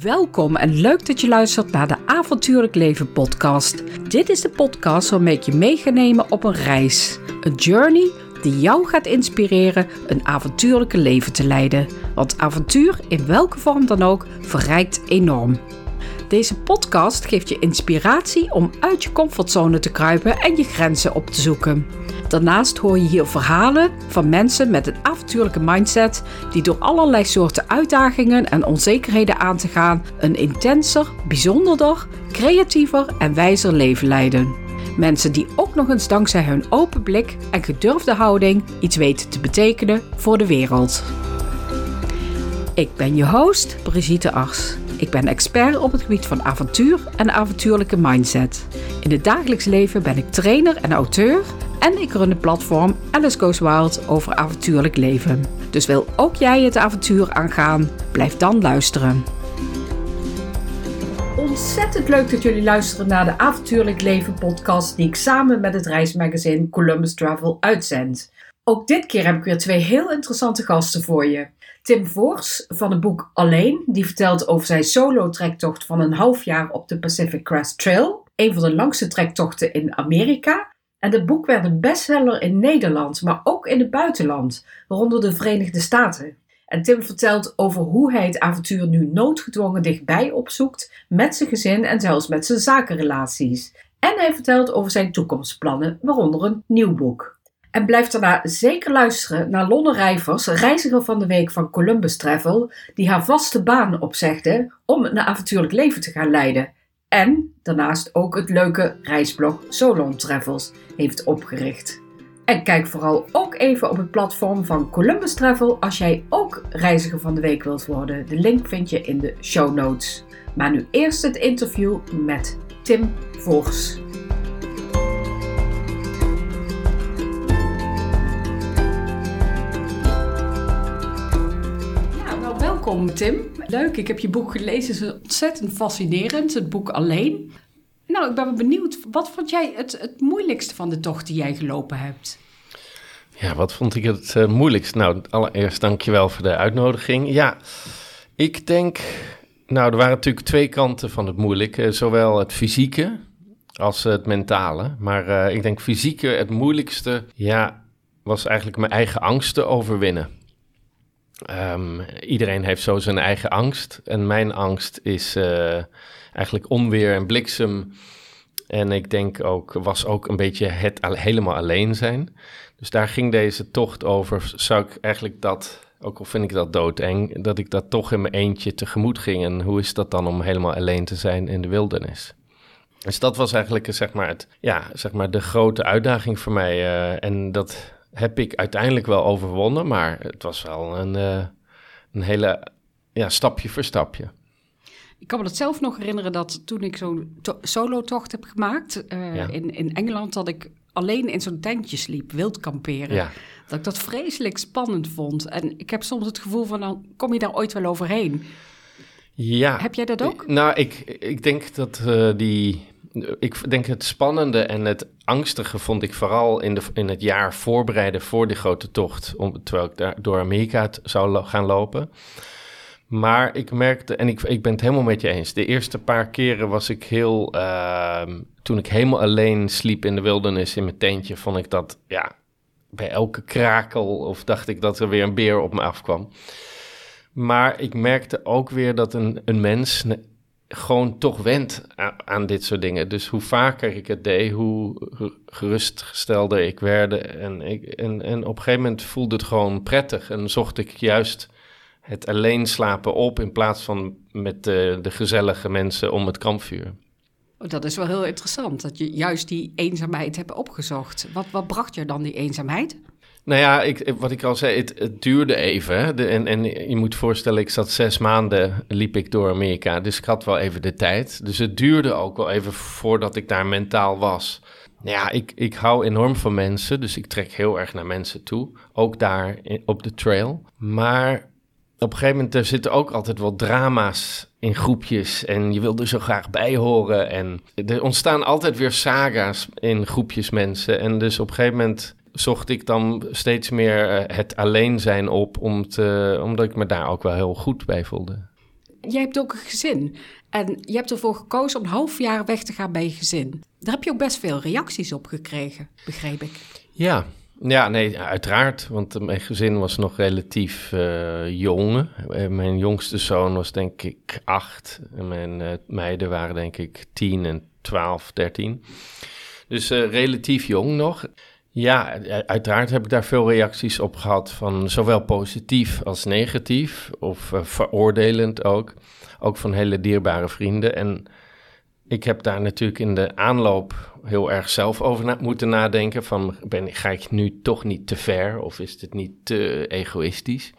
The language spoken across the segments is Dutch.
Welkom en leuk dat je luistert naar de Avontuurlijk Leven podcast. Dit is de podcast waarmee ik je mee ga nemen op een reis. Een journey die jou gaat inspireren een avontuurlijke leven te leiden. Want avontuur, in welke vorm dan ook, verrijkt enorm. Deze podcast geeft je inspiratie om uit je comfortzone te kruipen en je grenzen op te zoeken. Daarnaast hoor je hier verhalen van mensen met een avontuurlijke mindset die door allerlei soorten uitdagingen en onzekerheden aan te gaan een intenser, bijzonderder, creatiever en wijzer leven leiden. Mensen die ook nog eens dankzij hun open blik en gedurfde houding iets weten te betekenen voor de wereld. Ik ben je host, Brigitte Ars. Ik ben expert op het gebied van avontuur en avontuurlijke mindset. In het dagelijks leven ben ik trainer en auteur en ik run het platform Alice Goes Wild over avontuurlijk leven. Dus wil ook jij het avontuur aangaan? Blijf dan luisteren. Ontzettend leuk dat jullie luisteren naar de Avontuurlijk Leven podcast die ik samen met het reismagazine Columbus Travel uitzend. Ook dit keer heb ik weer twee heel interessante gasten voor je. Tim Voors van het boek Alleen, die vertelt over zijn solo-trektocht van een half jaar op de Pacific Crest Trail, een van de langste trektochten in Amerika. En het boek werd een bestseller in Nederland, maar ook in het buitenland, waaronder de Verenigde Staten. En Tim vertelt over hoe hij het avontuur nu noodgedwongen dichtbij opzoekt, met zijn gezin en zelfs met zijn zakenrelaties. En hij vertelt over zijn toekomstplannen, waaronder een nieuw boek. En blijf daarna zeker luisteren naar Lonne Rijvers, reiziger van de week van Columbus Travel, die haar vaste baan opzegde om een avontuurlijk leven te gaan leiden. En daarnaast ook het leuke reisblog Solon Travels heeft opgericht. En kijk vooral ook even op het platform van Columbus Travel als jij ook reiziger van de week wilt worden. De link vind je in de show notes. Maar nu eerst het interview met Tim Voors. Welkom Tim. Leuk, ik heb je boek gelezen. Het is ontzettend fascinerend, het boek Alleen. Nou, ik ben benieuwd, wat vond jij het, het moeilijkste van de tocht die jij gelopen hebt? Ja, wat vond ik het uh, moeilijkst? Nou, allereerst dankjewel voor de uitnodiging. Ja, ik denk, nou, er waren natuurlijk twee kanten van het moeilijke. Zowel het fysieke als het mentale. Maar uh, ik denk fysieke, het moeilijkste, ja, was eigenlijk mijn eigen angst te overwinnen. Um, iedereen heeft zo zijn eigen angst. En mijn angst is uh, eigenlijk onweer en bliksem. En ik denk ook, was ook een beetje het al, helemaal alleen zijn. Dus daar ging deze tocht over. Zou ik eigenlijk dat, ook al vind ik dat doodeng, dat ik dat toch in mijn eentje tegemoet ging. En hoe is dat dan om helemaal alleen te zijn in de wildernis? Dus dat was eigenlijk zeg maar, het, ja, zeg maar de grote uitdaging voor mij. Uh, en dat heb ik uiteindelijk wel overwonnen, maar het was wel een, uh, een hele ja, stapje voor stapje. Ik kan me dat zelf nog herinneren dat toen ik zo'n solo-tocht heb gemaakt uh, ja. in, in Engeland, dat ik alleen in zo'n tentje sliep, wild kamperen. Ja. Dat ik dat vreselijk spannend vond. En ik heb soms het gevoel van, dan kom je daar ooit wel overheen. Ja. Heb jij dat ook? Nou, ik, ik denk dat uh, die... Ik denk het spannende en het angstige vond ik vooral in, de, in het jaar voorbereiden voor die grote tocht. Om, terwijl ik daar door Amerika zou gaan lopen. Maar ik merkte, en ik, ik ben het helemaal met je eens. De eerste paar keren was ik heel. Uh, toen ik helemaal alleen sliep in de wildernis in mijn tentje, vond ik dat, ja, bij elke krakel of dacht ik dat er weer een beer op me afkwam. Maar ik merkte ook weer dat een, een mens gewoon toch went aan, dit soort dingen. Dus hoe vaker ik het deed, hoe gerustgestelder ik werd. En, ik, en, en op een gegeven moment voelde het gewoon prettig en zocht ik juist het alleen slapen op in plaats van met de, de gezellige mensen om het kampvuur. Oh, dat is wel heel interessant, dat je juist die eenzaamheid hebt opgezocht. Wat, wat bracht je dan die eenzaamheid? Nou ja, ik, wat ik al zei, het, duurde even. En, en je moet voorstellen, ik zat zes maanden, liep ik door Amerika. Dus ik had wel even de tijd. Dus het duurde ook wel even voordat ik daar mentaal was. Nou ja, ik, ik hou enorm van mensen, dus ik trek heel erg naar mensen toe. Ook daar op de trail. Maar op een gegeven moment er zitten ook altijd wel drama's in groepjes en je wil er zo graag bij horen. En er ontstaan altijd weer saga's in groepjes mensen. En dus op een gegeven moment zocht ik dan steeds meer het alleen zijn op, om te, omdat ik me daar ook wel heel goed bij voelde. Jij hebt ook een gezin. En je hebt ervoor gekozen om een half jaar weg te gaan bij je gezin. Daar heb je ook best veel reacties op gekregen, begreep ik. Ja, ja, nee, uiteraard. Want mijn gezin was nog relatief uh, jong. Eh, mijn jongste zoon was denk ik acht. En mijn uh, meiden waren denk ik tien en twaalf, dertien. Dus relatief jong nog. Ja, uiteraard heb ik daar veel reacties op gehad. Van zowel positief als negatief. Of veroordelend ook. Ook van hele dierbare vrienden. En ik heb daar natuurlijk in de aanloop heel erg zelf over moeten nadenken. Van, ben, ga ik nu toch niet te ver of is dit niet te egoïstisch?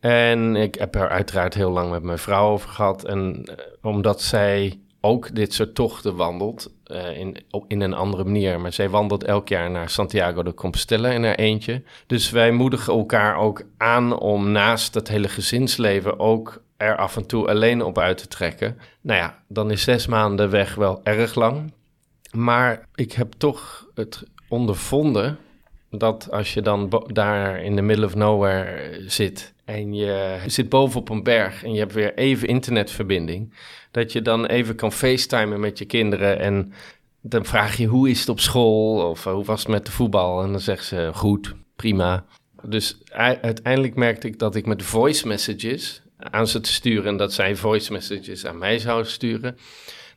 En ik heb er uiteraard heel lang met mijn vrouw over gehad. En uh, omdat zij ook dit soort tochten wandelt, uh, in, in een andere manier. Maar zij wandelt elk jaar naar Santiago de Compostela in haar eentje. Dus wij moedigen elkaar ook aan om naast het hele gezinsleven ook er af en toe alleen op uit te trekken. Nou ja, dan is zes maanden weg wel erg lang. Maar ik heb toch het ondervonden dat als je dan daar in de middle of nowhere zit en je zit bovenop een berg en je hebt weer even internetverbinding, dat je dan even kan facetimen met je kinderen en dan vraag je hoe is het op school of hoe was het met de voetbal en dan zeggen ze goed, prima. Dus uiteindelijk merkte ik dat ik met voice messages aan ze te sturen en dat zij voice messages aan mij zouden sturen,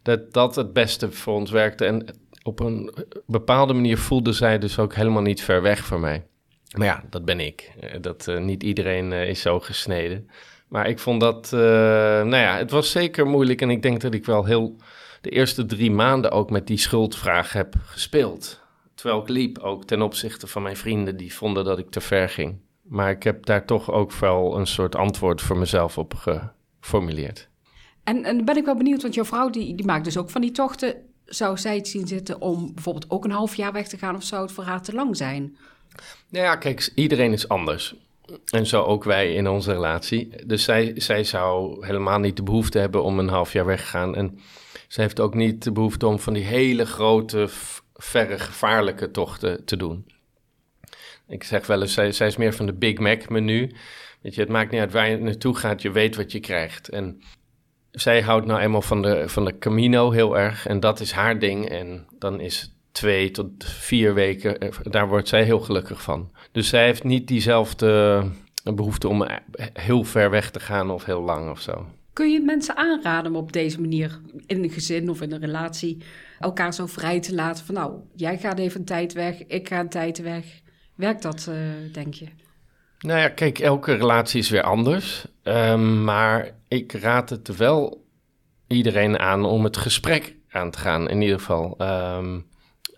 dat dat het beste voor ons werkte. En op een bepaalde manier voelde zij dus ook helemaal niet ver weg voor mij. Maar ja, dat ben ik. Eh, dat, uh, niet iedereen uh, is zo gesneden. Maar ik vond dat, uh, nou ja, het was zeker moeilijk. En ik denk dat ik wel heel de eerste drie maanden ook met die schuldvraag heb gespeeld. Terwijl ik liep ook ten opzichte van mijn vrienden die vonden dat ik te ver ging. Maar ik heb daar toch ook wel een soort antwoord voor mezelf op geformuleerd. En, en ben ik wel benieuwd, want jouw vrouw die, die maakt dus ook van die tochten. Zou zij het zien zitten om bijvoorbeeld ook een half jaar weg te gaan of zou het voor haar te lang zijn? Nou ja, kijk, iedereen is anders. En zo ook wij in onze relatie. Dus zij, zij zou helemaal niet de behoefte hebben om een half jaar weg te gaan. En zij heeft ook niet de behoefte om van die hele grote, verre, gevaarlijke tochten te doen. Ik zeg wel eens, zij, is meer van de Big Mac menu. Weet je, het maakt niet uit waar je naartoe gaat, je weet wat je krijgt. En zij houdt nou eenmaal van de, van de Camino heel erg. En dat is haar ding. En dan is twee tot vier weken, eh, daar wordt zij heel gelukkig van. Dus zij heeft niet diezelfde behoefte om heel ver weg te gaan of heel lang of zo. Kun je mensen aanraden om op deze manier in een gezin of in een relatie elkaar zo vrij te laten van nou, jij gaat even een tijd weg, ik ga een tijd weg. Werkt dat, uh, denk je? Nou ja, kijk, elke relatie is weer anders. Um, maar ik raad het wel iedereen aan om het gesprek aan te gaan, in ieder geval. Um,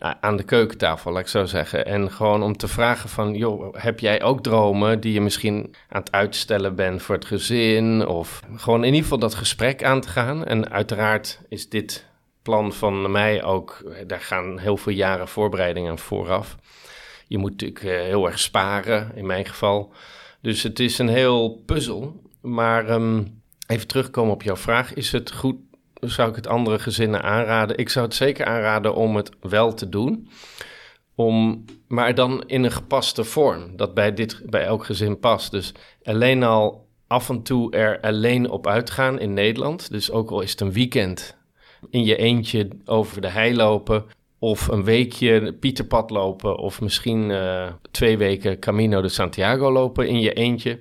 aan de keukentafel, laat ik zo zeggen. En gewoon om te vragen van, joh, heb jij ook dromen die je misschien aan het uitstellen bent voor het gezin? Of gewoon in ieder geval dat gesprek aan te gaan. En uiteraard is dit plan van mij ook, daar gaan heel veel jaren voorbereiding aan vooraf. Je moet natuurlijk eh, heel erg sparen, in mijn geval. Dus het is een heel puzzel. Maar um, even terugkomen op jouw vraag. Is het goed, zou ik het andere gezinnen aanraden? Ik zou het zeker aanraden om het wel te doen. Om, maar dan in een gepaste vorm. Dat bij, dit, bij elk gezin past. Dus alleen al af en toe er alleen op uitgaan in Nederland. Dus ook al is het een weekend in je eentje over de hei lopen. Of een weekje Pieterpad lopen. Of misschien uh, twee weken Camino de Santiago lopen in je eentje.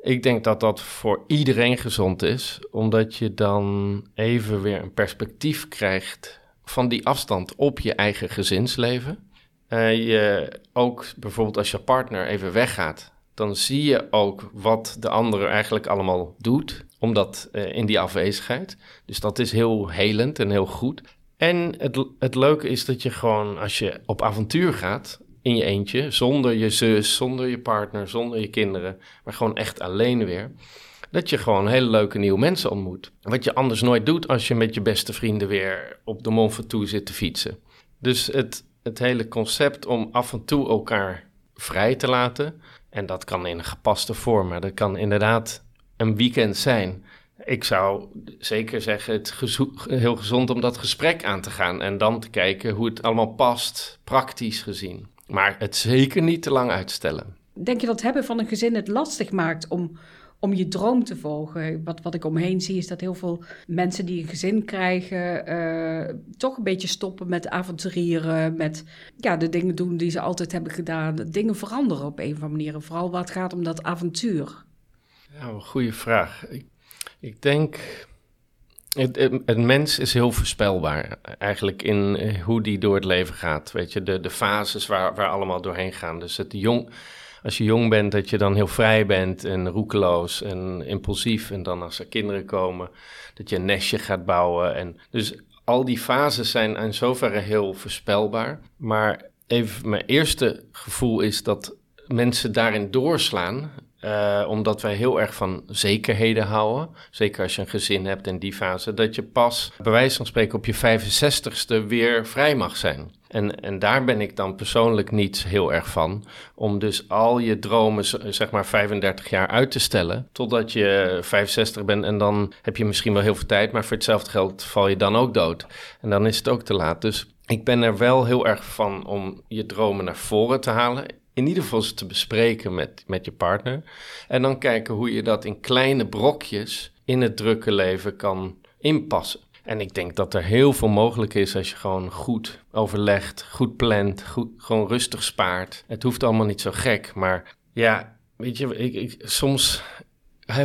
Ik denk dat dat voor iedereen gezond is, omdat je dan even weer een perspectief krijgt van die afstand op je eigen gezinsleven. Uh, je ook bijvoorbeeld als je partner even weggaat, dan zie je ook wat de andere eigenlijk allemaal doet, omdat uh, in die afwezigheid. Dus dat is heel helend en heel goed. En het, het leuke is dat je gewoon, als je op avontuur gaat, in je eentje, zonder je zus, zonder je partner, zonder je kinderen, maar gewoon echt alleen weer. Dat je gewoon hele leuke nieuwe mensen ontmoet. Wat je anders nooit doet als je met je beste vrienden weer op de Mont Ventoux zit te fietsen. Dus het, het hele concept om af en toe elkaar vrij te laten. En dat kan in een gepaste vorm, maar dat kan inderdaad een weekend zijn. Ik zou zeker zeggen, het heel gezond om dat gesprek aan te gaan en dan te kijken hoe het allemaal past, praktisch gezien. Maar het zeker niet te lang uitstellen. Denk je dat het hebben van een gezin het lastig maakt om, om je droom te volgen. Wat, wat ik omheen zie is dat heel veel mensen die een gezin krijgen, eh, toch een beetje stoppen met avonturieren, met ja, de dingen doen die ze altijd hebben gedaan. Dingen veranderen op een of andere manier. Vooral wat gaat om dat avontuur. Ja, een goede vraag. Ik, ik denk het, mens is heel voorspelbaar, eigenlijk in eh, hoe die door het leven gaat. Weet je, de, de fases waar, waar allemaal doorheen gaan. Dus het jong, als je jong bent, dat je dan heel vrij bent en roekeloos en impulsief. En dan als er kinderen komen, dat je een nestje gaat bouwen. En dus al die fases zijn in zoverre heel voorspelbaar. Maar even mijn eerste gevoel is dat mensen daarin doorslaan. Uh, omdat wij heel erg van zekerheden houden. Zeker als je een gezin hebt in die fase. Dat je pas, bij wijze van spreken, op je 65ste weer vrij mag zijn. En, en daar ben ik dan persoonlijk niet heel erg van. Om dus al je dromen, zeg maar 35 jaar uit te stellen. Totdat je 65 bent. En dan heb je misschien wel heel veel tijd. Maar voor hetzelfde geld val je dan ook dood. En dan is het ook te laat. Dus ik ben er wel heel erg van om je dromen naar voren te halen in ieder geval te bespreken met, met je partner. En dan kijken hoe je dat in kleine brokjes in het drukke leven kan inpassen. En ik denk dat er heel veel mogelijk is als je gewoon goed overlegt, goed plant, goed, gewoon rustig spaart. Het hoeft allemaal niet zo gek, maar ja, weet je, ik, soms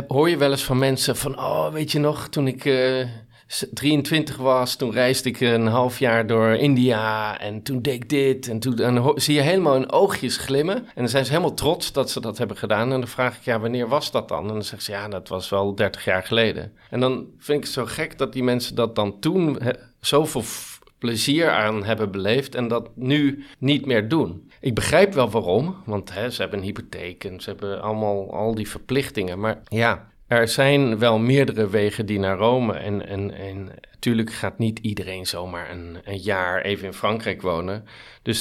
hoor je wel eens van mensen van, oh, weet je nog, toen ik uh, 23 was, toen reisde ik een half jaar door India en toen deed ik dit. En toen dan zie je helemaal hun oogjes glimmen. En dan zijn ze helemaal trots dat ze dat hebben gedaan. En dan vraag ik, ja, wanneer was dat dan? En dan zeggen ze, ja, dat was wel 30 jaar geleden. En dan vind ik het zo gek dat die mensen dat dan toen zoveel plezier aan hebben beleefd en dat nu niet meer doen. Ik begrijp wel waarom, want hè, ze hebben een hypotheek en ze hebben allemaal al die verplichtingen. Maar ja, er zijn wel meerdere wegen die naar Rome. En, en, en natuurlijk gaat niet iedereen zomaar een, een jaar even in Frankrijk wonen. Dus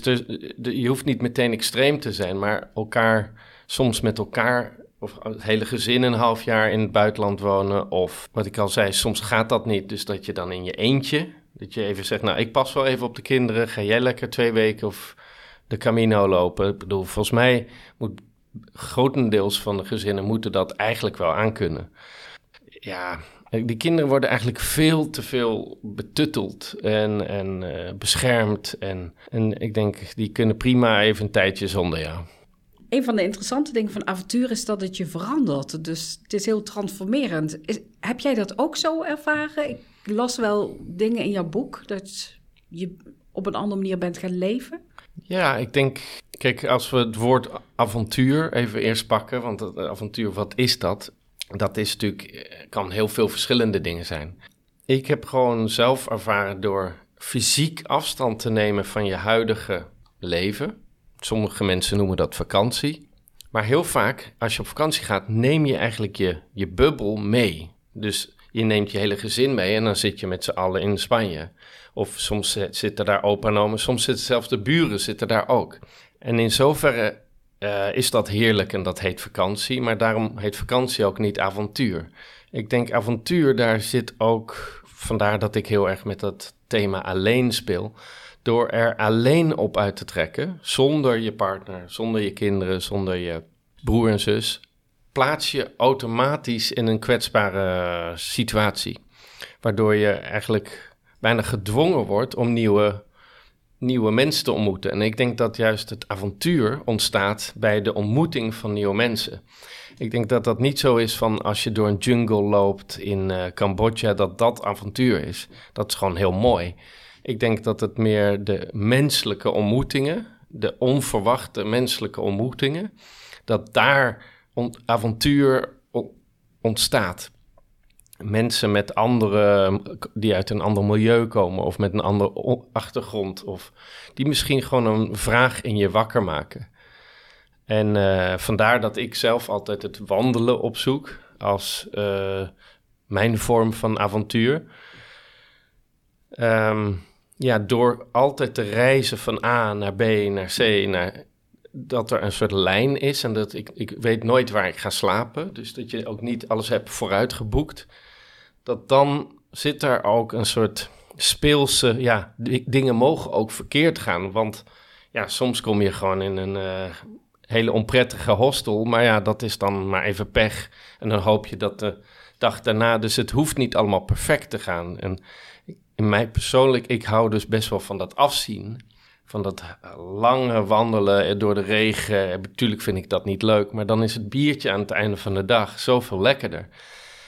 je hoeft niet meteen extreem te zijn, maar elkaar soms met elkaar. Of het hele gezin een half jaar in het buitenland wonen. Of wat ik al zei, soms gaat dat niet. Dus dat je dan in je eentje. Dat je even zegt, nou ik pas wel even op de kinderen. Ga jij lekker twee weken of de Camino lopen. Ik bedoel, volgens mij moet grotendeels van de gezinnen moeten dat eigenlijk wel aankunnen. Ja, die kinderen worden eigenlijk veel te veel betutteld en, en uh, beschermd. En, en ik denk, die kunnen prima even een tijdje zonder jou. Een van de interessante dingen van avontuur is dat het je verandert. Dus het is heel transformerend. Is, heb jij dat ook zo ervaren? Ik las wel dingen in jouw boek dat je op een andere manier bent gaan leven. Ja, ik denk, kijk, als we het woord avontuur even eerst pakken, want het avontuur, wat is dat? Dat is natuurlijk, eh, kan heel veel verschillende dingen zijn. Ik heb gewoon zelf ervaren door fysiek afstand te nemen van je huidige leven. Sommige mensen noemen dat vakantie. Maar heel vaak, als je op vakantie gaat, neem je eigenlijk je, je bubbel mee. Dus je neemt je hele gezin mee en dan zit je met z'n allen in Spanje. Of soms zitten daar opa en oma, soms zitten zelfs de buren zitten daar ook. En in zoverre uh, is dat heerlijk en dat heet vakantie, maar daarom heet vakantie ook niet avontuur. Ik denk avontuur, daar zit ook, vandaar dat ik heel erg met dat thema alleen speel, door er alleen op uit te trekken, zonder je partner, zonder je kinderen, zonder je broer en zus, plaats je automatisch in een kwetsbare situatie. Waardoor je eigenlijk bijna gedwongen wordt om nieuwe, nieuwe mensen te ontmoeten. En ik denk dat juist het avontuur ontstaat bij de ontmoeting van nieuwe mensen. Ik denk dat dat niet zo is van als je door een jungle loopt in uh, Cambodja, dat dat avontuur is. Dat is gewoon heel mooi. Ik denk dat het meer de menselijke ontmoetingen, de onverwachte menselijke ontmoetingen, dat daar avontuur ontstaat mensen met andere, die uit een ander milieu komen of met een andere achtergrond, of die misschien gewoon een vraag in je wakker maken. En uh, vandaar dat ik zelf altijd het wandelen opzoek als uh, mijn vorm van avontuur. Um, ja, door altijd te reizen van A naar B naar C, naar, dat er een soort lijn is en dat ik, ik weet nooit waar ik ga slapen. Dus dat je ook niet alles hebt vooruit geboekt dat dan zit daar ook een soort speelse, ja, dingen mogen ook verkeerd gaan. Want ja, soms kom je gewoon in een uh, hele onprettige hostel. Maar ja, dat is dan maar even pech. En dan hoop je dat de dag daarna... Dus het hoeft niet allemaal perfect te gaan. En in mij persoonlijk, ik hou dus best wel van dat afzien. Van dat lange wandelen door de regen. Natuurlijk vind ik dat niet leuk, maar dan is het biertje aan het einde van de dag zoveel lekkerder.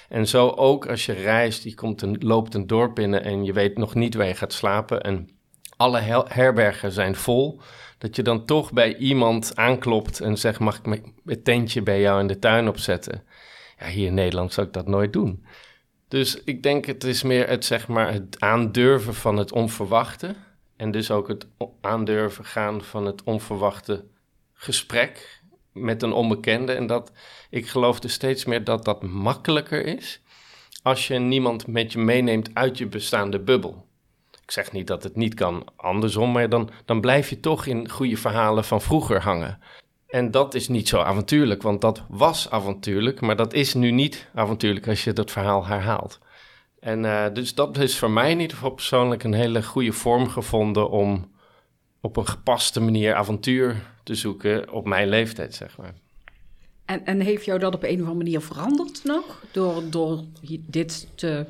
En zo ook als je reist, je komt loopt een dorp binnen en je weet nog niet waar je gaat slapen. En alle herbergen zijn vol. Dat je dan toch bij iemand aanklopt en zegt: Mag ik mijn tentje bij jou in de tuin opzetten? Ja, hier in Nederland zou ik dat nooit doen. Dus ik denk het is meer het, zeg maar, het aandurven van het onverwachte. En dus ook het aandurven gaan van het onverwachte gesprek met een onbekende. En dat ik geloof dus steeds meer dat dat makkelijker is als je niemand met je meeneemt uit je bestaande bubbel. Ik zeg niet dat het niet kan andersom, maar dan, dan blijf je toch in goede verhalen van vroeger hangen. En dat is niet zo avontuurlijk, want dat was avontuurlijk, maar dat is nu niet avontuurlijk als je dat verhaal herhaalt. En uh, dus dat is voor mij in ieder geval persoonlijk een hele goede vorm gevonden om op een gepaste manier avontuur te zoeken op mijn leeftijd, zeg maar. En, en heeft jou dat op een of andere manier veranderd nog, door, door dit te,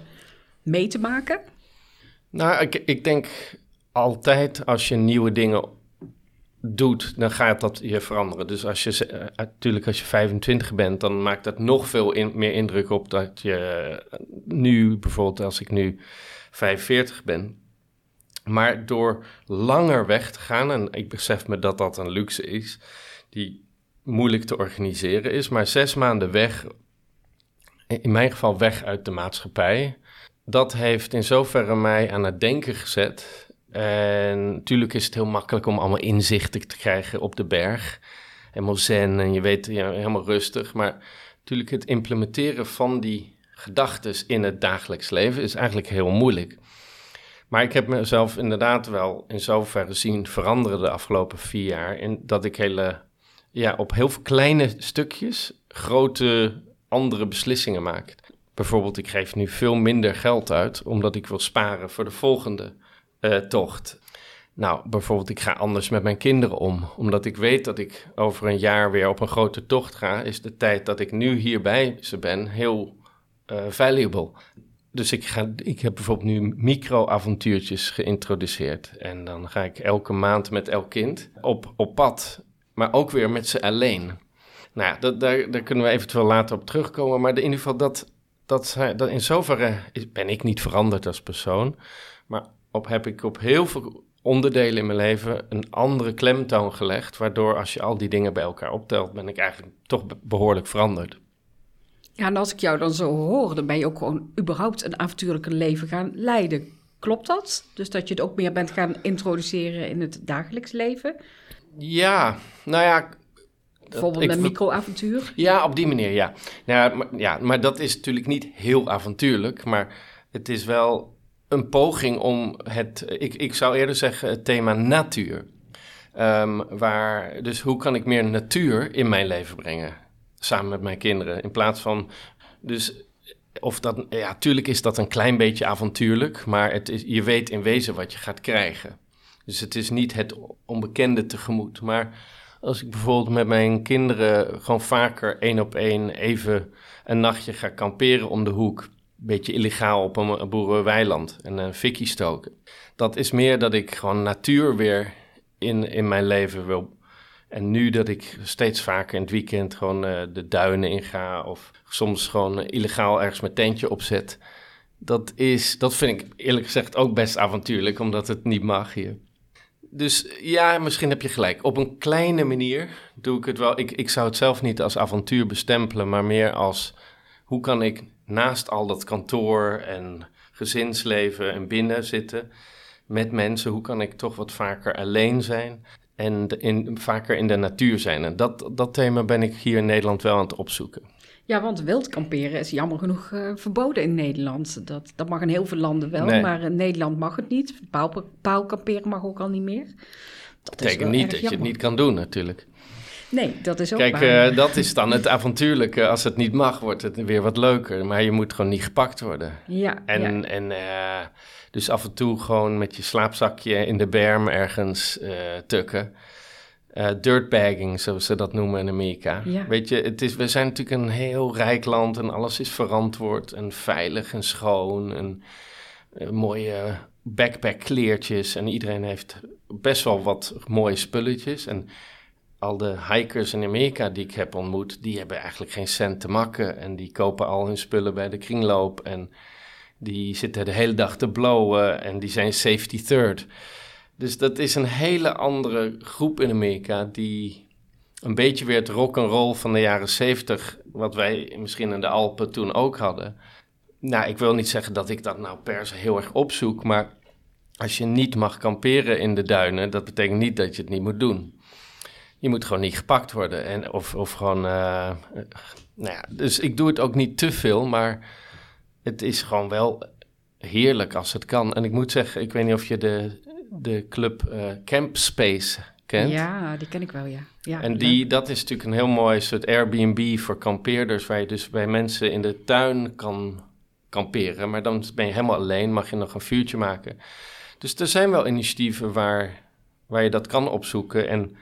mee te maken? Nou, ik, ik denk altijd als je nieuwe dingen doet, dan gaat dat je veranderen. Dus als je, uh, natuurlijk als je 25 bent, dan maakt dat nog veel meer indruk op dat je eh, nu, bijvoorbeeld als ik nu 45 ben. Maar door langer weg te gaan, en ik besef me dat dat een luxe is, die moeilijk te organiseren is, maar zes maanden weg, in mijn geval weg uit de maatschappij, dat heeft in zoverre mij aan het denken gezet en natuurlijk is het heel makkelijk om allemaal inzichten te krijgen op de berg. Helemaal zen en je weet, helemaal rustig. Maar natuurlijk het implementeren van die gedachten in het dagelijks leven is eigenlijk heel moeilijk. Maar ik heb mezelf inderdaad wel in zoverre zien veranderen de afgelopen vier jaar. In dat ik hele, ja, op heel veel kleine stukjes grote andere beslissingen maak. Bijvoorbeeld, ik geef nu veel minder geld uit omdat ik wil sparen voor de volgende uh, tocht. Nou, bijvoorbeeld, ik ga anders met mijn kinderen om. Omdat ik weet dat ik over een jaar weer op een grote tocht ga, is de tijd dat ik nu hierbij ze ben heel uh, valuable. Dus ik, ga, ik heb bijvoorbeeld nu micro-avontuurtjes geïntroduceerd. En dan ga ik elke maand met elk kind op, op pad, maar ook weer met ze alleen. Nou ja, dat, daar, daar kunnen we eventueel later op terugkomen. Maar in ieder geval, dat, dat, dat in zoverre ben ik niet veranderd als persoon. Maar op heb ik op heel veel onderdelen in mijn leven een andere klemtoon gelegd. Waardoor als je al die dingen bij elkaar optelt, ben ik eigenlijk toch behoorlijk veranderd. Ja, en als ik jou dan zo hoor, dan ben je ook gewoon überhaupt een avontuurlijke leven gaan leiden. Klopt dat? Dus dat je het ook meer bent gaan introduceren in het dagelijks leven? Ja, nou ja. Bijvoorbeeld met microavontuur? Ja, op die manier, ja. Ja maar, ja. maar dat is natuurlijk niet heel avontuurlijk. Maar het is wel een poging om het, ik, ik zou eerder zeggen, het thema natuur. Um, waar, dus hoe kan ik meer natuur in mijn leven brengen? Samen met mijn kinderen. In plaats van, dus of dat, ja, tuurlijk is dat een klein beetje avontuurlijk, maar het is, je weet in wezen wat je gaat krijgen. Dus het is niet het onbekende tegemoet. Maar als ik bijvoorbeeld met mijn kinderen gewoon vaker één op één even een nachtje ga kamperen om de hoek beetje illegaal op een boerenweiland en een fikkie stoken. Dat is meer dat ik gewoon natuur weer in, in mijn leven wil. En nu dat ik steeds vaker in het weekend gewoon uh, de duinen inga of soms gewoon illegaal ergens mijn tentje opzet. Dat, is, dat vind ik eerlijk gezegd ook best avontuurlijk, omdat het niet mag hier. Dus ja, misschien heb je gelijk. Op een kleine manier doe ik het wel. Ik, ik zou het zelf niet als avontuur bestempelen, maar meer als hoe kan ik naast al dat kantoor en gezinsleven en binnen zitten met mensen, hoe kan ik toch wat vaker alleen zijn en in, vaker in de natuur zijn? En dat, dat thema ben ik hier in Nederland wel aan het opzoeken. Ja, want wild kamperen is jammer genoeg uh, verboden in Nederland. Dat, dat mag in heel veel landen wel, maar in Nederland mag het niet. Paal, kamperen mag ook al niet meer. Dat betekent niet dat je het niet kan doen natuurlijk. Nee, dat is ook Kijk, uh, dat is dan het avontuurlijke. Als het niet mag, wordt het weer wat leuker. Maar je moet gewoon niet gepakt worden. Ja, en, ja. en uh, dus af en toe gewoon met je slaapzakje in de berm ergens uh, tukken. dirtbagging, zoals ze dat noemen in Amerika. Ja. Weet je, het is, we zijn natuurlijk een heel rijk land en alles is verantwoord en veilig en schoon en eh, mooie backpackkleertjes en iedereen heeft best wel wat mooie spulletjes. En al de hikers in Amerika die ik heb ontmoet, die hebben eigenlijk geen cent te makken en die kopen al hun spullen bij de kringloop en die zitten de hele dag te blowen en die zijn safety third. Dus dat is een hele andere groep in Amerika die een beetje weer het rock and roll van de jaren 70, wat wij misschien in de Alpen toen ook hadden. Nou, ik wil niet zeggen dat ik dat nou per se heel erg opzoek, maar als je niet mag kamperen in de duinen, dat betekent niet dat je het niet moet doen. Je moet gewoon niet gepakt worden. En, of, of gewoon. Uh, nou ja, dus ik doe het ook niet te veel, maar het is gewoon wel heerlijk als het kan. En ik moet zeggen, ik weet niet of je de, de club uh, Camp Space kent. Ja, die ken ik wel, ja. ja en die, dat is natuurlijk een heel mooi soort Airbnb voor kampeerders, waar je dus bij mensen in de tuin kan kamperen. Maar dan ben je helemaal alleen, mag je nog een vuurtje maken. Dus er zijn wel initiatieven waar, waar je dat kan opzoeken. En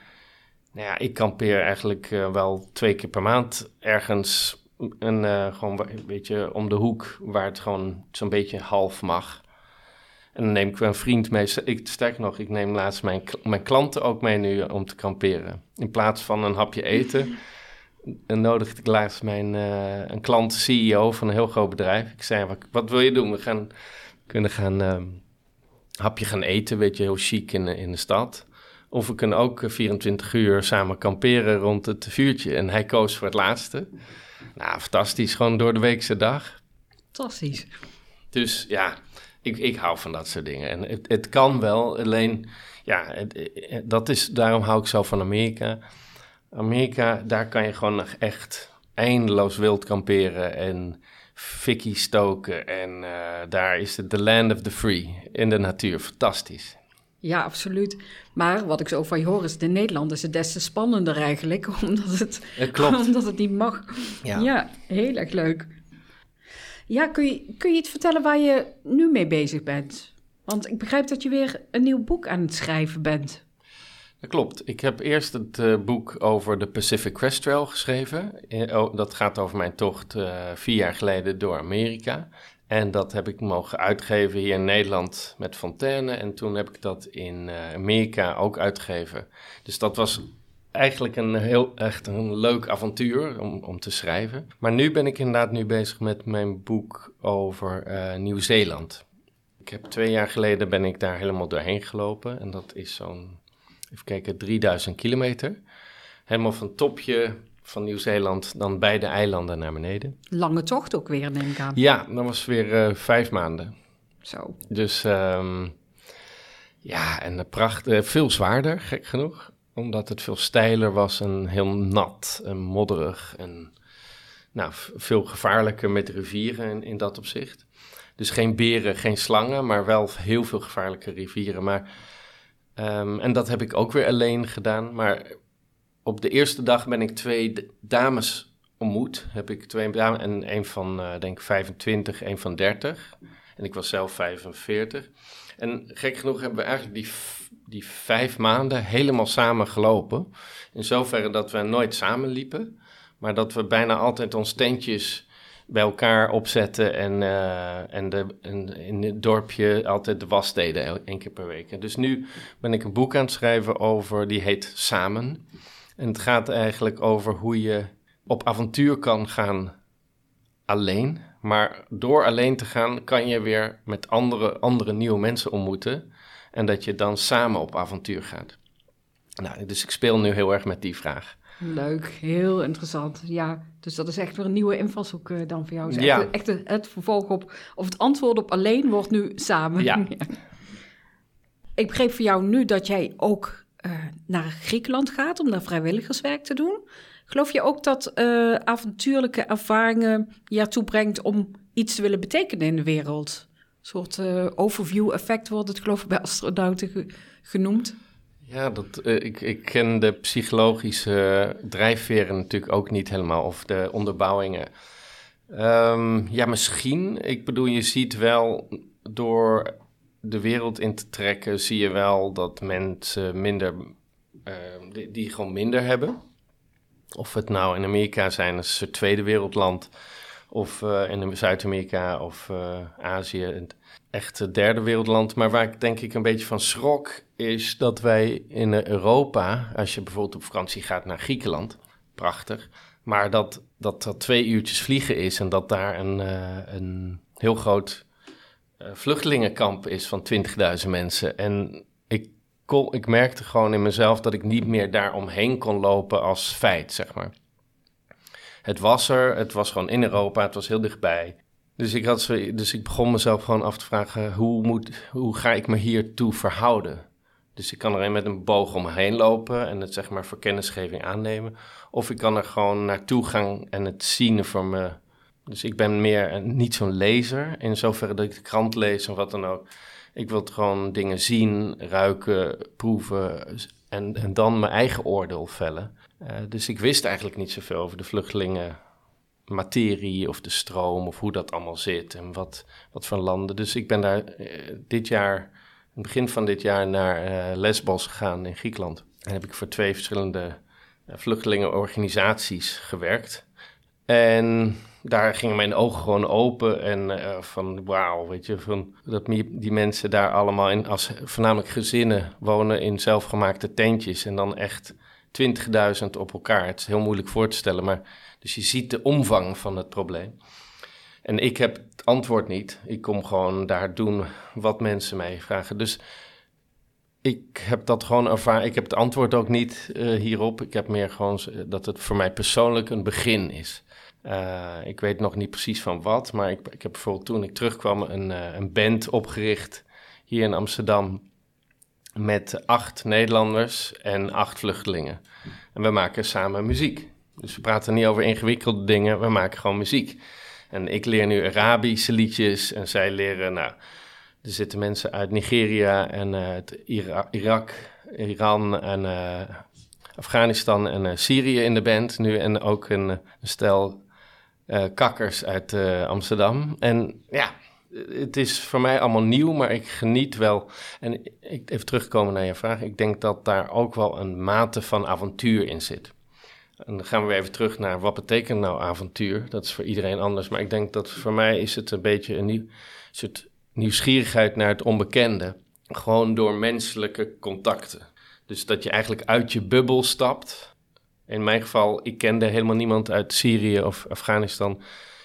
nou ja, ik kampeer eigenlijk uh, wel twee keer per maand ergens. En uh, gewoon een beetje om de hoek, waar het gewoon zo'n beetje half mag. En dan neem ik een vriend mee. Ik, sterk nog, ik neem laatst mijn, mijn klanten ook mee nu om te kamperen. In plaats van een hapje eten, en ik laatst mijn, uh, een klant, CEO van een heel groot bedrijf. Ik zei, wat, wat wil je doen? We gaan, kunnen gaan uh, hapje gaan eten, weet je, heel chic in, in de stad. Of we kunnen ook 24 uur samen kamperen rond het vuurtje. En hij koos voor het laatste. Nou, fantastisch, gewoon door de weekse dag. Fantastisch. Dus ja, ik, ik hou van dat soort dingen. En het, het kan wel, alleen, ja, het, dat is, daarom hou ik zo van Amerika. Amerika, daar kan je gewoon nog echt eindeloos wild kamperen en fikkie stoken. En uh, daar is het the land of the free, in de natuur. Fantastisch. Ja, absoluut. Maar wat ik zo van je hoor is, in Nederland is het des te spannender eigenlijk, omdat het, het, klopt. omdat het niet mag. Ja. ja, heel erg leuk. Ja, kun je, kun je iets vertellen waar je nu mee bezig bent? Want ik begrijp dat je weer een nieuw boek aan het schrijven bent. Dat klopt. Ik heb eerst het uh, boek over de Pacific Crest Trail geschreven. Oh, dat gaat over mijn tocht uh, vier jaar geleden door Amerika. En dat heb ik mogen uitgeven hier in Nederland met Fontaine. En toen heb ik dat in uh, Amerika ook uitgegeven. Dus dat was eigenlijk een heel echt een leuk avontuur om, om te schrijven. Maar nu ben ik inderdaad nu bezig met mijn boek over uh, Nieuw-Zeeland. Ik heb twee jaar geleden ben ik daar helemaal doorheen gelopen. En dat is zo'n, even kijken, 3000 kilometer. Helemaal van topje van Nieuw-Zeeland dan beide eilanden naar beneden. Lange tocht ook weer, neem ik aan. Ja, dat was weer uh, vijf maanden. Zo. Dus um, ja, en de pracht, uh, veel zwaarder, gek genoeg omdat het veel steiler was en heel nat en modderig en nou, veel gevaarlijker met rivieren in, in, dat opzicht. Dus geen beren, geen slangen, maar wel heel veel gevaarlijke rivieren. Maar, um, en dat heb ik ook weer alleen gedaan. Maar op de eerste dag ben ik twee dames ontmoet. Heb ik twee dames en een van, uh, denk ik, 25, een van 30. En ik was zelf 45. En gek genoeg hebben we eigenlijk die, die vijf maanden helemaal samen gelopen. In zoverre dat we nooit samen liepen, maar dat we bijna altijd ons tentjes bij elkaar opzetten en, uh, en, de, in het dorpje altijd de was deden één keer per week. Dus nu ben ik een boek aan het schrijven over, die heet Samen. En het gaat eigenlijk over hoe je op avontuur kan gaan alleen, maar door alleen te gaan kan je weer met andere, andere nieuwe mensen ontmoeten. En dat je dan samen op avontuur gaat. Nou, dus ik speel nu heel erg met die vraag. Leuk, heel interessant. Ja, dus dat is echt weer een nieuwe invalshoek uh, dan voor jou. Dus ja. echt, echt, het vervolg op, of het antwoord op alleen wordt nu samen. Ja. ja. Ik begreep van jou nu dat jij ook uh, naar Griekenland gaat om daar vrijwilligerswerk te doen. Geloof je ook dat uh, avontuurlijke ervaringen je ertoe brengt om iets te willen betekenen in de wereld? Een soort uh, overview-effect wordt het, geloof ik, bij astronauten ge genoemd. Ja, dat, ik, ik ken de psychologische drijfveren natuurlijk ook niet helemaal, of de onderbouwingen. Um, ja, misschien. Ik bedoel, je ziet wel door de wereld in te trekken, zie je wel dat mensen minder eh, die, gewoon minder hebben. Of het nou in Amerika zijn, soort tweede wereldland, of uh, in Zuid-Amerika of uh, Azië, een echt derde wereldland. Maar waar ik denk ik een beetje van schrok, is dat wij in Europa, als je bijvoorbeeld op vakantie gaat naar Griekenland, prachtig, maar dat dat, dat twee uurtjes vliegen is en dat daar een, een heel groot vluchtelingenkamp is van 20.000 mensen. En ik, ik merkte gewoon in mezelf dat ik niet meer daar omheen kon lopen als feit, zeg maar. Het was er, het was gewoon in Europa, het was heel dichtbij. Dus ik, had, dus ik begon mezelf gewoon af te vragen, hoe, moet, hoe ga ik me hiertoe verhouden? Dus ik kan er met een boog omheen lopen en het zeg maar voor kennisgeving aannemen. Of ik kan er gewoon naartoe gaan en het zien voor me. Dus ik ben meer niet zo'n lezer, in zoverre dat ik de krant lees of wat dan ook. Ik wil gewoon dingen zien, ruiken, proeven en, en dan mijn eigen oordeel vellen. Uh, dus ik wist eigenlijk niet zoveel over de vluchtelingen materie of de stroom of hoe dat allemaal zit en wat, wat voor landen. Dus ik ben daar uh, dit jaar, begin van dit jaar, naar uh, Lesbos gegaan in Griekenland. En heb ik voor twee verschillende vluchtelingenorganisaties gewerkt. En daar gingen mijn ogen gewoon open en uh, van wauw, weet je, van dat die mensen daar allemaal in, als voornamelijk gezinnen wonen in zelfgemaakte tentjes en dan echt 20.000 op elkaar. Het is heel moeilijk voor te stellen, maar dus je ziet de omvang van het probleem. En ik heb het antwoord niet. Ik kom gewoon daar doen wat mensen mij vragen. Dus ik heb dat gewoon ervaren. Ik heb het antwoord ook niet uh, hierop. Ik heb meer gewoon dat het voor mij persoonlijk een begin is. Uh, ik weet nog niet precies van wat, maar ik, ik heb bijvoorbeeld toen ik terugkwam een, uh, een band opgericht hier in Amsterdam met acht Nederlanders en acht vluchtelingen. En we maken samen muziek. Dus we praten niet over ingewikkelde dingen, we maken gewoon muziek. En ik leer nu Arabische liedjes en zij leren, nou, er zitten mensen uit Nigeria en Ira Irak, Iran en uh, Afghanistan en Syrië in de band nu. En ook een, een stel kakkers uit Amsterdam. En ja, het is voor mij allemaal nieuw, maar ik geniet wel. En ik, even terugkomen naar je vraag. Ik denk dat daar ook wel een mate van avontuur in zit. En dan gaan we weer even terug naar wat betekent nou avontuur. Dat is voor iedereen anders. Maar ik denk dat voor mij is het een beetje een nieuw, soort nieuwsgierigheid naar het onbekende. Gewoon door menselijke contacten. Dus dat je eigenlijk uit je bubbel stapt. In mijn geval, ik kende helemaal niemand uit Syrië of Afghanistan.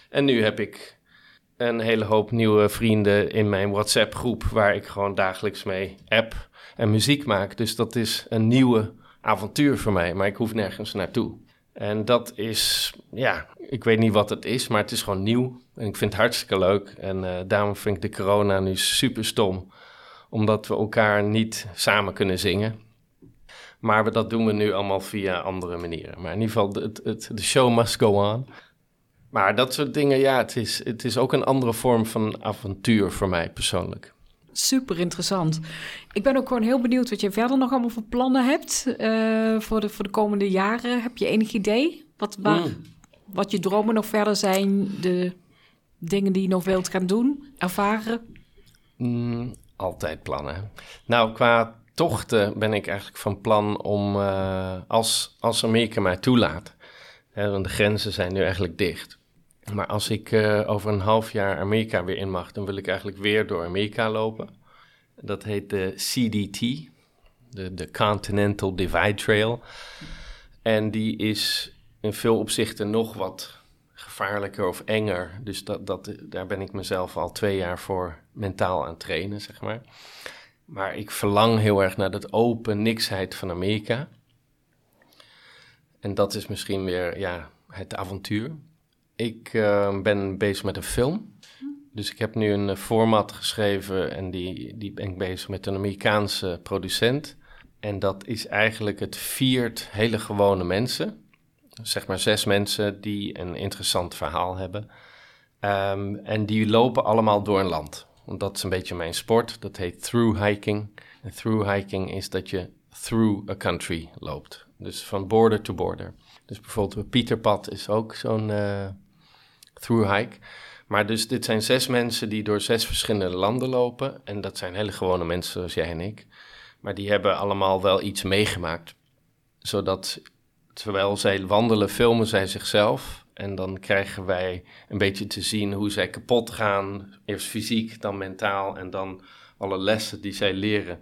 En nu heb ik een hele hoop nieuwe vrienden in mijn WhatsApp-groep, waar ik gewoon dagelijks mee app en muziek maak. Dus dat is een nieuwe avontuur voor mij, maar ik hoef nergens naartoe. En dat is, ja, ik weet niet wat het is, maar het is gewoon nieuw. En ik vind het hartstikke leuk. En uh, daarom vind ik de corona nu super stom, omdat we elkaar niet samen kunnen zingen. Maar we, dat doen we nu allemaal via andere manieren. Maar in ieder geval, de, het, de show must go on. Maar dat soort dingen, ja, het is, het is ook een andere vorm van avontuur voor mij persoonlijk. Super interessant. Ik ben ook gewoon heel benieuwd wat je verder nog allemaal voor plannen hebt uh, voor, de, voor de komende jaren. Heb je enig idee wat, waar, mm. wat je dromen nog verder zijn? De dingen die je nog wilt gaan doen, ervaren? Mm, altijd plannen. Nou, qua tochten ben ik eigenlijk van plan om, uh, als, als Amerika mij toelaat, hè, want de grenzen zijn nu eigenlijk dicht maar als ik uh, over een half jaar Amerika weer in mag, dan wil ik eigenlijk weer door Amerika lopen. Dat heet de CDT, de, de Continental Divide Trail. En die is in veel opzichten nog wat gevaarlijker of enger. Dus dat, dat, daar ben ik mezelf al twee jaar voor mentaal aan trainen, zeg maar. Maar ik verlang heel erg naar dat open niksheid van Amerika. En dat is misschien weer ja, het avontuur. Ik uh, ben bezig met een film. Dus ik heb nu een format geschreven en die, die ben ik bezig met een Amerikaanse producent. En dat is eigenlijk het viert hele gewone mensen. Zeg maar zes mensen die een interessant verhaal hebben. Um, en die lopen allemaal door een land. Want dat is een beetje mijn sport. Dat heet through hiking. En through hiking is dat je through a country loopt. Dus van border to border. Dus bijvoorbeeld Pieterpad is ook zo'n uh, through hike. Maar dus dit zijn zes mensen die door zes verschillende landen lopen. En dat zijn hele gewone mensen zoals jij en ik. Maar die hebben allemaal wel iets meegemaakt. zodat terwijl zij wandelen, filmen zij zichzelf. En dan krijgen wij een beetje te zien hoe zij kapot gaan. Eerst fysiek, dan mentaal. En dan alle lessen die zij leren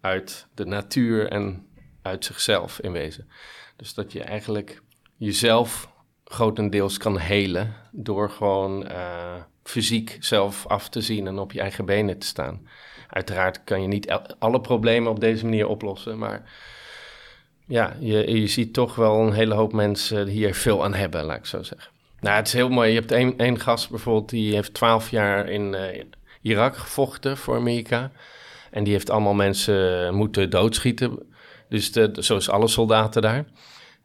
uit de natuur en uit zichzelf in wezen. Dus dat je eigenlijk jezelf grotendeels kan helen door gewoon uh, fysiek zelf af te zien en op je eigen benen te staan. Uiteraard kan je niet alle problemen op deze manier oplossen, maar ja, je, je ziet toch wel een hele hoop mensen hier veel aan hebben, laat ik zo zeggen. Nou, het is heel mooi. Je hebt één, gast bijvoorbeeld, die heeft twaalf jaar in uh, Irak gevochten voor Amerika. En die heeft allemaal mensen moeten doodschieten. Dus de, zoals alle soldaten daar.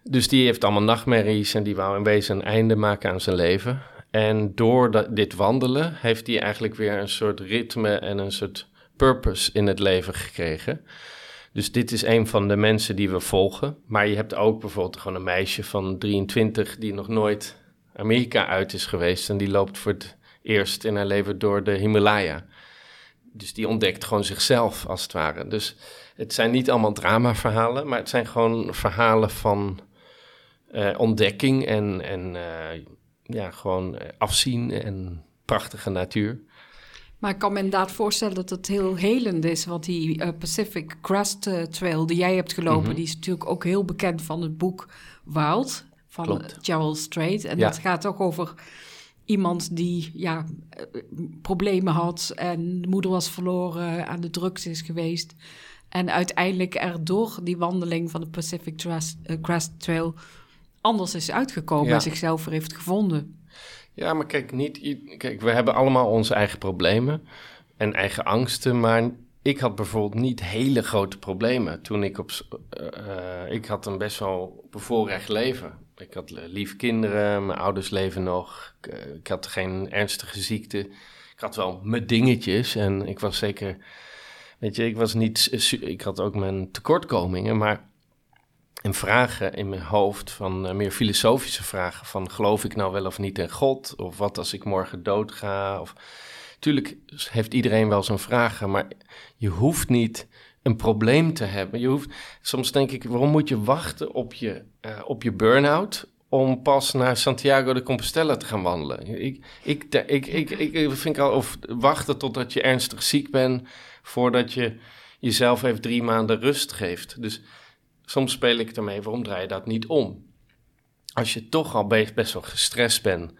Dus die heeft allemaal nachtmerries en die wou in wezen een einde maken aan zijn leven. En door dit wandelen heeft hij eigenlijk weer een soort ritme en een soort purpose in het leven gekregen. Dus dit is een van de mensen die we volgen. Maar je hebt ook bijvoorbeeld gewoon een meisje van 23 die nog nooit Amerika uit is geweest. En die loopt voor het eerst in haar leven door de Himalaya. Dus die ontdekt gewoon zichzelf als het ware. Dus het zijn niet allemaal dramaverhalen, maar het zijn gewoon verhalen van uh, ontdekking en, en uh, ja, gewoon afzien en prachtige natuur. Maar ik kan me inderdaad voorstellen dat het heel helend is. Want die uh, Pacific Crest Trail die jij hebt gelopen, mm die is natuurlijk ook heel bekend van het boek Wild van Klopt. Gerald Strait. En dat gaat toch over iemand die ja, problemen had en de moeder was verloren, aan de drugs is geweest. En uiteindelijk er door die wandeling van de Pacific Crest Trail anders is uitgekomen en zichzelf heeft gevonden. Ja, maar kijk, niet, kijk, we hebben allemaal onze eigen problemen en eigen angsten, maar ik had bijvoorbeeld niet hele grote problemen toen ik op. Uh, ik had een best wel bevoorrecht leven. Ik had lieve kinderen, mijn ouders leven nog. Ik, uh, ik, had geen ernstige ziekte. Ik had wel mijn dingetjes en ik was zeker. Weet je, ik was niet. Ik had ook mijn tekortkomingen, maar en vragen in mijn hoofd van uh, meer filosofische vragen van geloof ik nou wel of niet in God of wat als ik morgen dood ga of tuurlijk heeft iedereen wel zijn vragen, maar je hoeft niet een probleem te hebben. Je hoeft, soms denk ik, waarom moet je wachten op je, uh, op je burn-out om pas naar Santiago de Compostela te gaan wandelen? Ik, ik, ik, ik, ik, vind al, of wachten totdat je ernstig ziek bent voordat je jezelf even drie maanden rust geeft. Dus soms speel ik ermee, waarom draai je dat niet om? Als je toch al best wel gestrest bent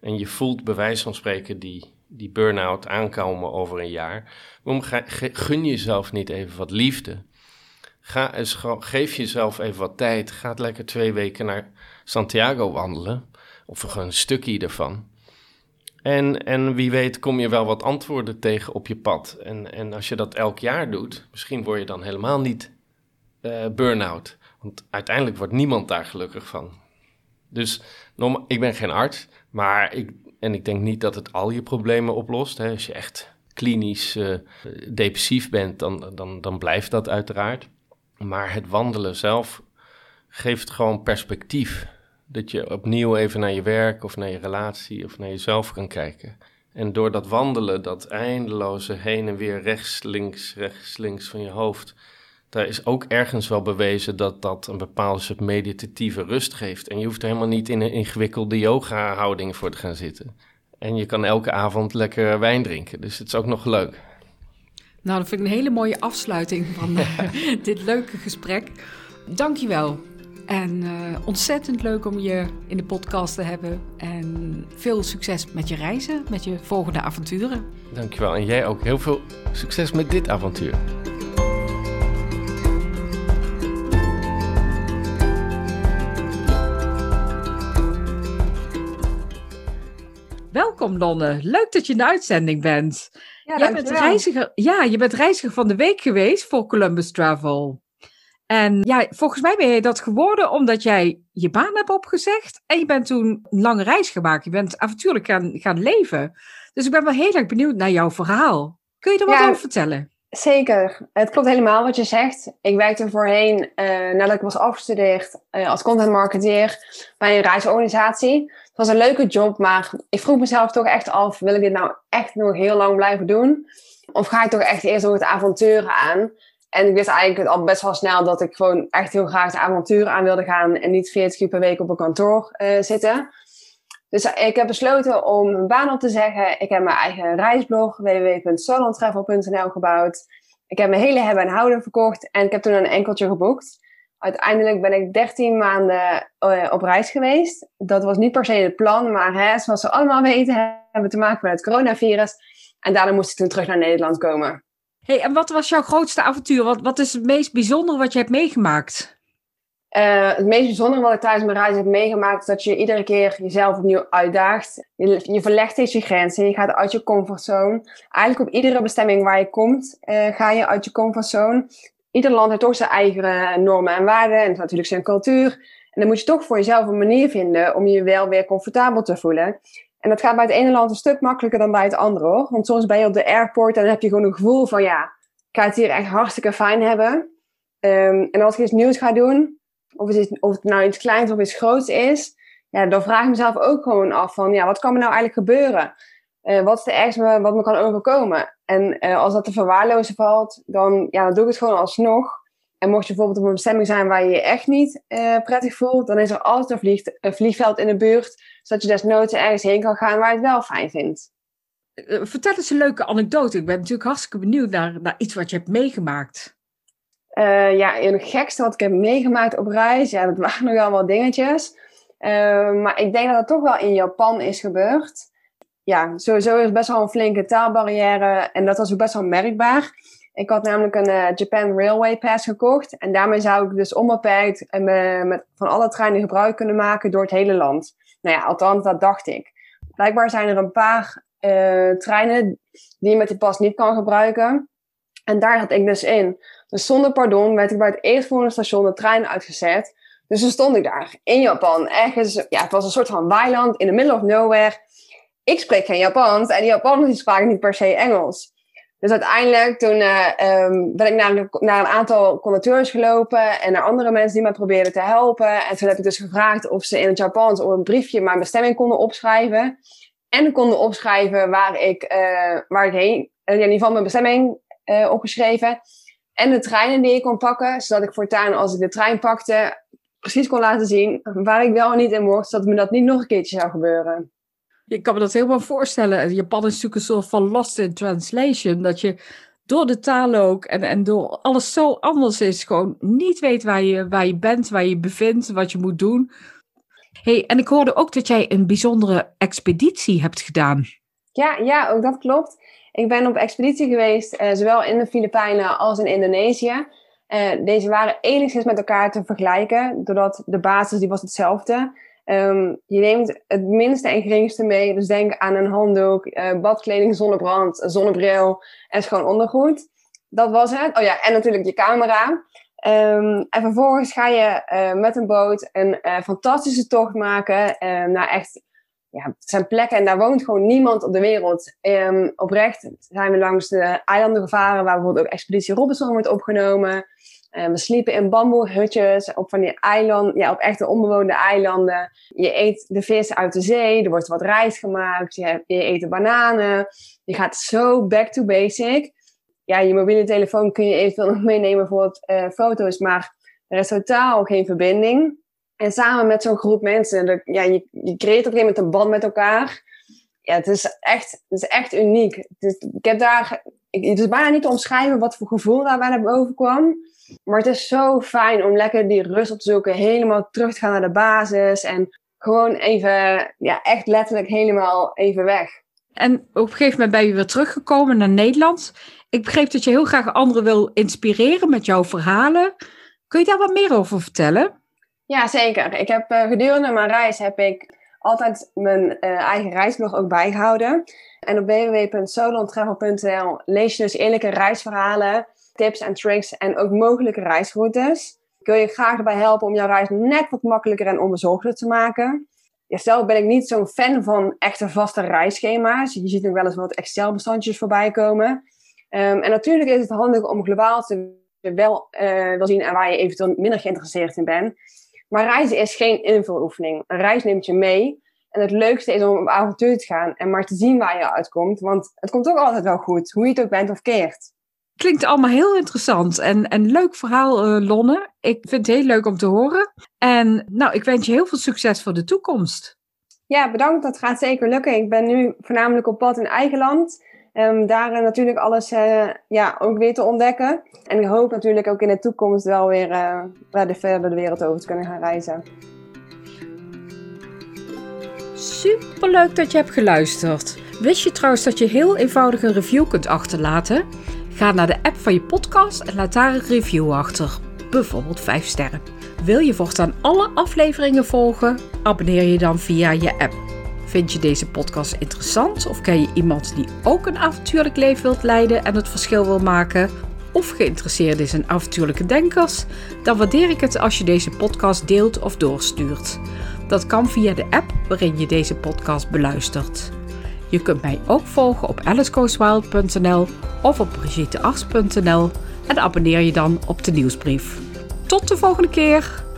en je voelt bij wijze van spreken die, die burn-out aankomen over een jaar, waarom gun jezelf niet even wat liefde? Ga eens, geef jezelf even wat tijd. Ga lekker twee weken naar Santiago wandelen. Of een stukje ervan. En, en wie weet kom je wel wat antwoorden tegen op je pad. En, en als je dat elk jaar doet, misschien word je dan helemaal niet uh, burn-out. Want uiteindelijk wordt niemand daar gelukkig van. Dus ik ben geen arts, maar ik, en ik denk niet dat het al je problemen oplost. Hè. Als je echt klinisch uh, depressief bent, dan, dan, dan blijft dat uiteraard. Maar het wandelen zelf geeft gewoon perspectief. Dat je opnieuw even naar je werk of naar je relatie of naar jezelf kan kijken. En door dat wandelen, dat eindeloze heen en weer rechts, links, rechts, links van je hoofd, daar is ook ergens wel bewezen dat dat een bepaalde soort meditatieve rust geeft. En je hoeft er helemaal niet in een ingewikkelde yoga-houding voor te gaan zitten. En je kan elke avond lekker wijn drinken. Dus het is ook nog leuk. Nou, dat vind ik een hele mooie afsluiting van dit leuke gesprek. Dankjewel. En uh, ontzettend leuk om je in de podcast te hebben. En veel succes met je reizen, met je volgende avonturen. Dankjewel. En jij ook heel veel succes met dit avontuur. Welkom Lonne, leuk dat je in de uitzending bent. Ja, Jij bent reiziger, ja, je bent reiziger van de week geweest voor Columbus Travel. En ja, volgens mij ben je dat geworden omdat jij je baan hebt opgezegd en je bent toen een lange reis gemaakt. Je bent avontuurlijk gaan, gaan leven. Dus ik ben wel heel erg benieuwd naar jouw verhaal. Kun je er wat over vertellen? Zeker. Het klopt helemaal wat je zegt. Ik werkte voorheen, uh, nadat ik was afgestudeerd, uh, als content marketeer bij een reisorganisatie was een leuke job, maar ik vroeg mezelf toch echt af: wil ik dit nou echt nog heel lang blijven doen? Of ga ik toch echt eerst nog het avonturen aan? En ik wist eigenlijk al best wel snel dat ik gewoon echt heel graag de avontuur aan wilde gaan en niet 40 uur per week op een kantoor uh, zitten. Dus ik heb besloten om een baan op te zeggen. Ik heb mijn eigen reisblog www.solontravel.nl gebouwd. Ik heb mijn hele hebben en houden verkocht en ik heb toen een enkeltje geboekt. Uiteindelijk ben ik 13 maanden uh, op reis geweest. Dat was niet per se het plan, maar hè, zoals we allemaal weten, hebben te maken met het coronavirus. En daarna moest ik toen terug naar Nederland komen. Hey, en wat was jouw grootste avontuur? Wat, wat is het meest bijzondere wat je hebt meegemaakt? Uh, het meest bijzondere wat ik tijdens mijn reis heb meegemaakt, is dat je iedere keer jezelf opnieuw uitdaagt. Je, je verlegt steeds je grenzen, je gaat uit je comfortzone. Eigenlijk op iedere bestemming waar je komt, uh, ga je uit je comfortzone. Ieder land heeft toch zijn eigen normen en waarden en natuurlijk zijn cultuur. En dan moet je toch voor jezelf een manier vinden om je wel weer comfortabel te voelen. En dat gaat bij het ene land een stuk makkelijker dan bij het andere hoor. Want soms ben je op de airport en dan heb je gewoon een gevoel van ja, ik ga het hier echt hartstikke fijn hebben. Um, en als ik iets nieuws ga doen, of het, of het nou iets kleins of iets groots is, ja, dan vraag ik mezelf ook gewoon af van ja, wat kan me nou eigenlijk gebeuren? Uh, wat is de ergste wat me kan overkomen? En uh, als dat te verwaarlozen valt, dan, ja, dan doe ik het gewoon alsnog. En mocht je bijvoorbeeld op een bestemming zijn waar je je echt niet uh, prettig voelt, dan is er altijd een, vlieg, een, vliegveld in de buurt, zodat je desnoods ergens heen kan gaan waar je het wel fijn vindt. vertel eens een leuke anekdote. Ik ben natuurlijk hartstikke benieuwd naar, naar iets wat je hebt meegemaakt. Ja, het gekste wat ik heb meegemaakt op reis, ja, dat waren nogal wel dingetjes. Maar ik denk dat het toch wel in Japan is gebeurd. Ja, sowieso is best wel een flinke taalbarrière en dat was ook best wel merkbaar. Ik had namelijk een uh, Japan Railway Pass gekocht en daarmee zou ik dus onbeperkt en met van alle treinen gebruik kunnen maken door het hele land. Nou ja, althans, dat dacht ik. Blijkbaar zijn er een paar treinen die je met die pas niet kan gebruiken. En daar had ik dus in. Dus zonder pardon werd ik bij het eerstvolgende station de trein uitgezet. Dus toen stond ik daar in Japan. Ergens, ja, het was een soort van weiland in the middle of nowhere. Ik spreek geen Japans en die Japanners spraken niet per se Engels. Dus uiteindelijk toen uh, um, ben ik naar, naar, een aantal conducteurs gelopen en naar andere mensen die mij probeerden te helpen. En toen heb ik dus gevraagd of ze in het Japans op een briefje mijn bestemming konden opschrijven. En konden opschrijven waar ik, uh, waar heen, in ieder geval mijn bestemming uh, opgeschreven. En de treinen die ik kon pakken, zodat ik voortaan als ik de trein pakte, precies kon laten zien waar ik wel en niet in mocht, zodat me dat niet nog een keertje zou gebeuren. Je kan me dat helemaal voorstellen. Japan is natuurlijk een soort van lost in translation. Dat je door de taal ook en, en door alles zo anders is, gewoon niet weet waar je, waar je bent, waar je bevindt, wat je moet doen. Hey, en ik hoorde ook dat jij een bijzondere expeditie hebt gedaan. Ja, ja, ook dat klopt. Ik ben op expeditie geweest, uh, zowel in de Filipijnen als in Indonesië. Uh, deze waren enigszins met elkaar te vergelijken, doordat de basis die was hetzelfde. Um, je neemt het minste en geringste mee, dus denk aan een handdoek, uh, badkleding, zonnebrand, zonnebril en schoon ondergoed. Dat was het. Oh ja, en natuurlijk je camera. Um, en vervolgens ga je met een boot een fantastische tocht maken naar echt ja, zijn plekken en daar woont gewoon niemand op de wereld. Um, oprecht zijn we langs de eilanden gevaren, waar bijvoorbeeld ook Expeditie Robinson wordt opgenomen. Uh, we sliepen in bamboehutjes op van die eilanden, ja, op echte onbewoonde eilanden. Je eet de vis uit de zee, er wordt wat rijst gemaakt, je, je eet de bananen. Je gaat zo back to basic. Ja, je mobiele telefoon kun je eventueel nog meenemen voor uh, foto's, maar er is totaal geen verbinding. En samen met zo'n groep mensen, ja, je, je creëert op een gegeven moment een band met elkaar. Ja, het is echt, het is echt uniek. Het ik heb daar, het is bijna niet te omschrijven wat voor gevoel daar bijna boven kwam. Maar het is zo fijn om lekker die rust op te zoeken, helemaal terug te gaan naar de basis en gewoon even, ja, echt letterlijk helemaal even weg. En op een gegeven moment ben je weer teruggekomen naar Nederland. Ik begreep dat je heel graag anderen wil inspireren met jouw verhalen. Kun je daar wat meer over vertellen? Ja, zeker. Ik heb uh, gedurende mijn reis heb ik altijd mijn uh, eigen reisblog ook bijgehouden. En op www.solontravel.nl lees je dus eerlijke reisverhalen, tips en tricks en ook mogelijke reisroutes. Ik wil je graag erbij helpen om jouw reis net wat makkelijker en onbezorgder te maken. Ja, zelf ben ik niet zo'n fan van echte vaste reisschema's. Je ziet nog wel eens wat Excel-bestandjes voorbij komen. Um, en natuurlijk is het handig om globaal te wel uh, zien en waar je eventueel minder geïnteresseerd in bent. Maar reizen is geen invuloefening. Een reis neemt je mee. En het leukste is om op avontuur te gaan en maar te zien waar je uitkomt. Want het komt ook altijd wel goed, hoe je het ook bent of keert. Klinkt allemaal heel interessant en een leuk verhaal, uh, Lonne. Ik vind het heel leuk om te horen. En nou, ik wens je heel veel succes voor de toekomst. Ja, bedankt. Dat gaat zeker lukken. Ik ben nu voornamelijk op pad in eigen land. Um, daar uh, natuurlijk alles uh, ja, ook weer te ontdekken. En ik hoop natuurlijk ook in de toekomst wel weer uh, de verder de wereld over te kunnen gaan reizen. Superleuk dat je hebt geluisterd. Wist je trouwens dat je heel eenvoudig een review kunt achterlaten? Ga naar de app van je podcast en laat daar een review achter. Bijvoorbeeld 5 sterren. Wil je voortaan alle afleveringen volgen? Abonneer je dan via je app. Vind je deze podcast interessant of ken je iemand die ook een avontuurlijk leven wilt leiden en het verschil wil maken? Of geïnteresseerd is in avontuurlijke denkers? Dan waardeer ik het als je deze podcast deelt of doorstuurt. Dat kan via de app waarin je deze podcast beluistert. Je kunt mij ook volgen op alicegoeswild.nl of op brigittears.nl en abonneer je dan op de nieuwsbrief. Tot de volgende keer!